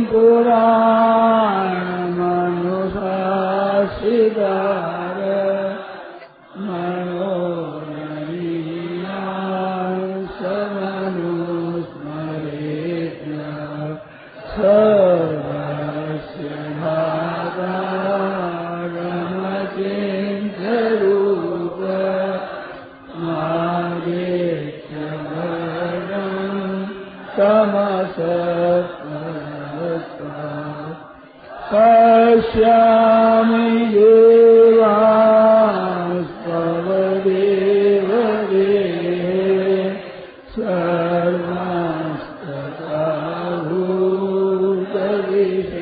ोरा believe in.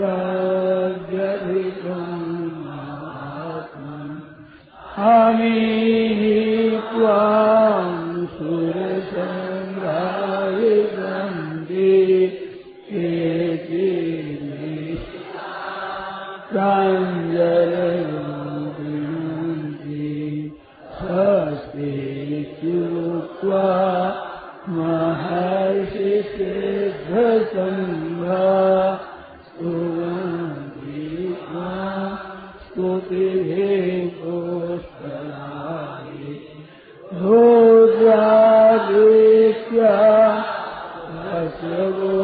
प्रव्यभितम् महात्मन्। त्वा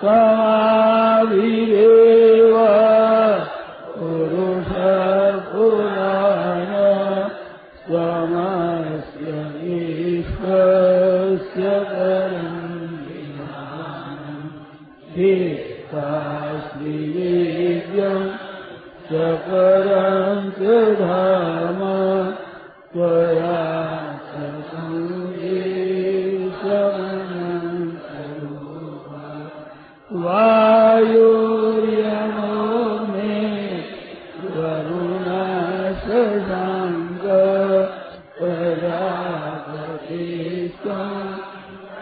Sāvīre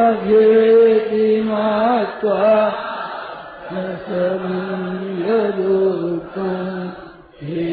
भजेति मात्वा न समीयदोतुम् हे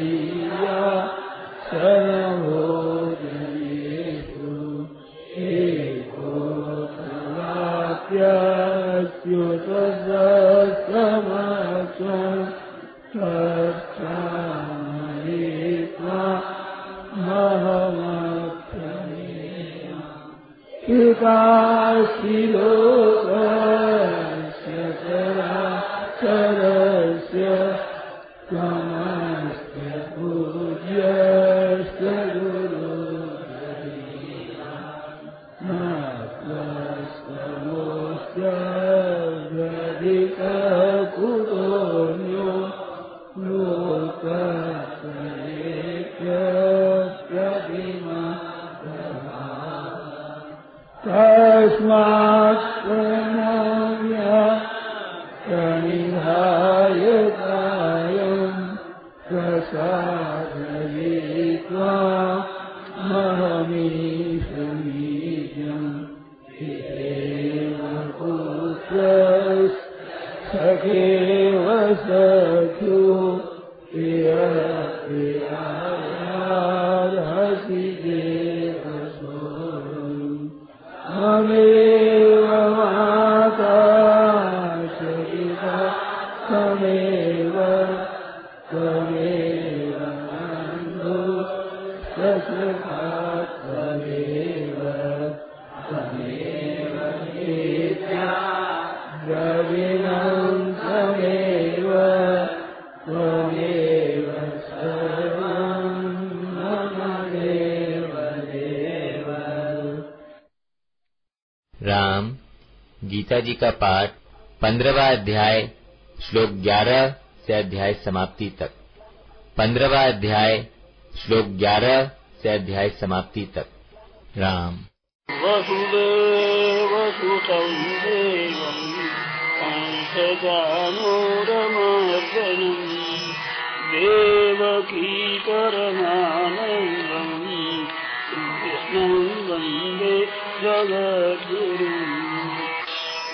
حيا سلام कष्मा ेव राम गीता जी का पाठ पन्द्रवा अध्याय श्लोक ग्यारह से अध्याय समाप्ति तक। पंद्रहवा अध्याय, श्लोक ग्यारह से अध्याय समाप्ति तक। राम। देवम् कंसजानोरमर्दनम् देवकी परमानन्दम् कृष्णं वंदे जगद्गुरुम्।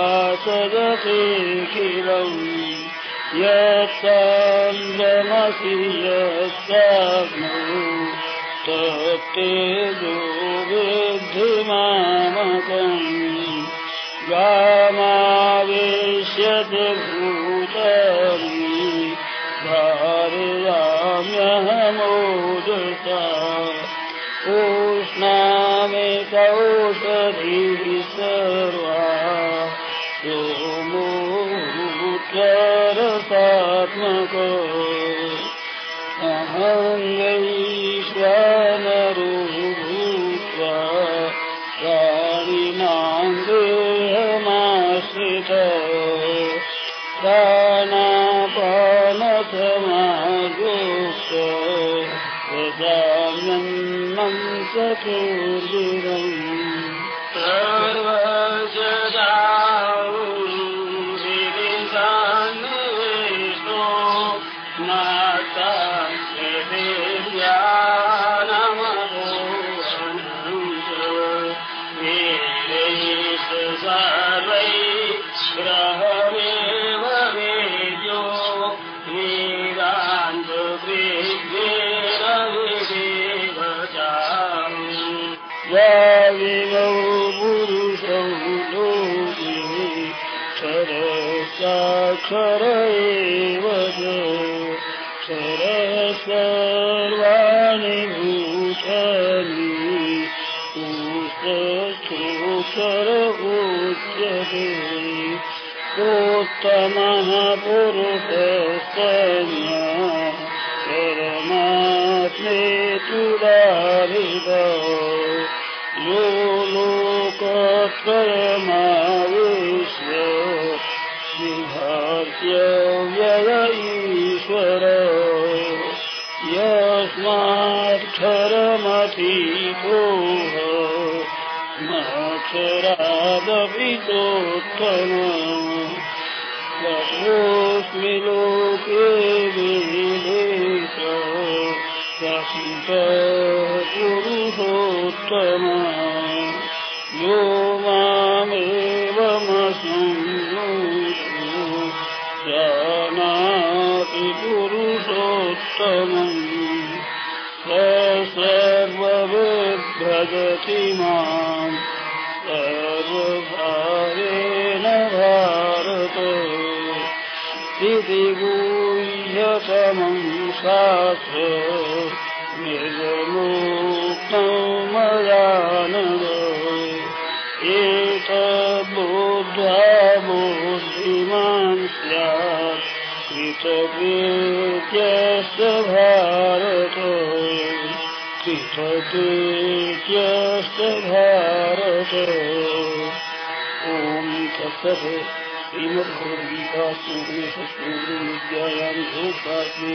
जगद्वासगतेऽखिलम् यत्सन्द्रमसि यत्साग्नौ तत्तेजो प्राणापानसमागोक्त प्रजान्यन्नं चतुर्दिनम् सर्वजदा क्षरसाक्षर एव क्षर सर्वाणि भूतानि पुस्तोक्षर उच्यते उत्तमः पुरुषस्तन्या परमात्मेतुदारिदा यो चोत्तम सर्वोऽस्मि लोके वेदेश पुरुषोत्तम यो मामेवमसंयोषु जानाति पुरुषोत्तमम् स सर्वविभ्रजति माम् सासु निर्मुक्तमदानव एतद्बुद्ध्वा बुद्धिमान् स्यात् कृतकृत्यस्य भारत कृतकृत्यस्य भारत ॐ तत्सत्। श्रीमद्भगवद्गीतासूपनिषत्सूर्यविद्यायां भूपास्मि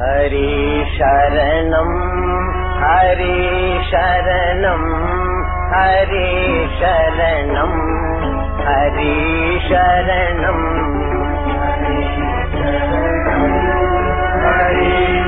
ഹരി ശരണം ഹരി ശരണം ഹരി ശരണം ഹരി ശരണം ഹരി ശരണം ഹരി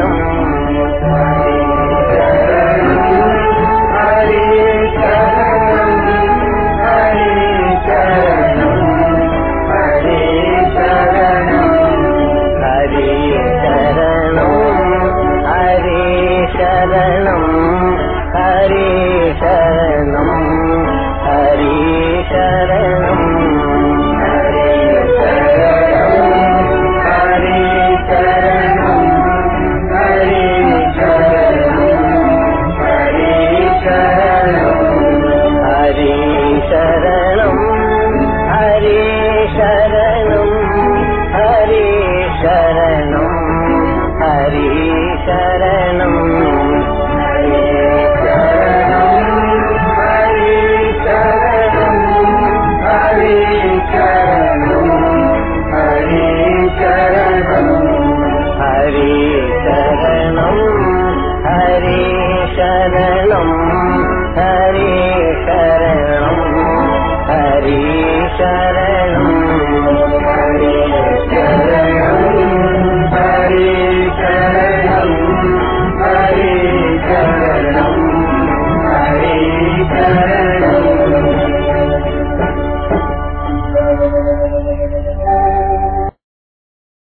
no, no.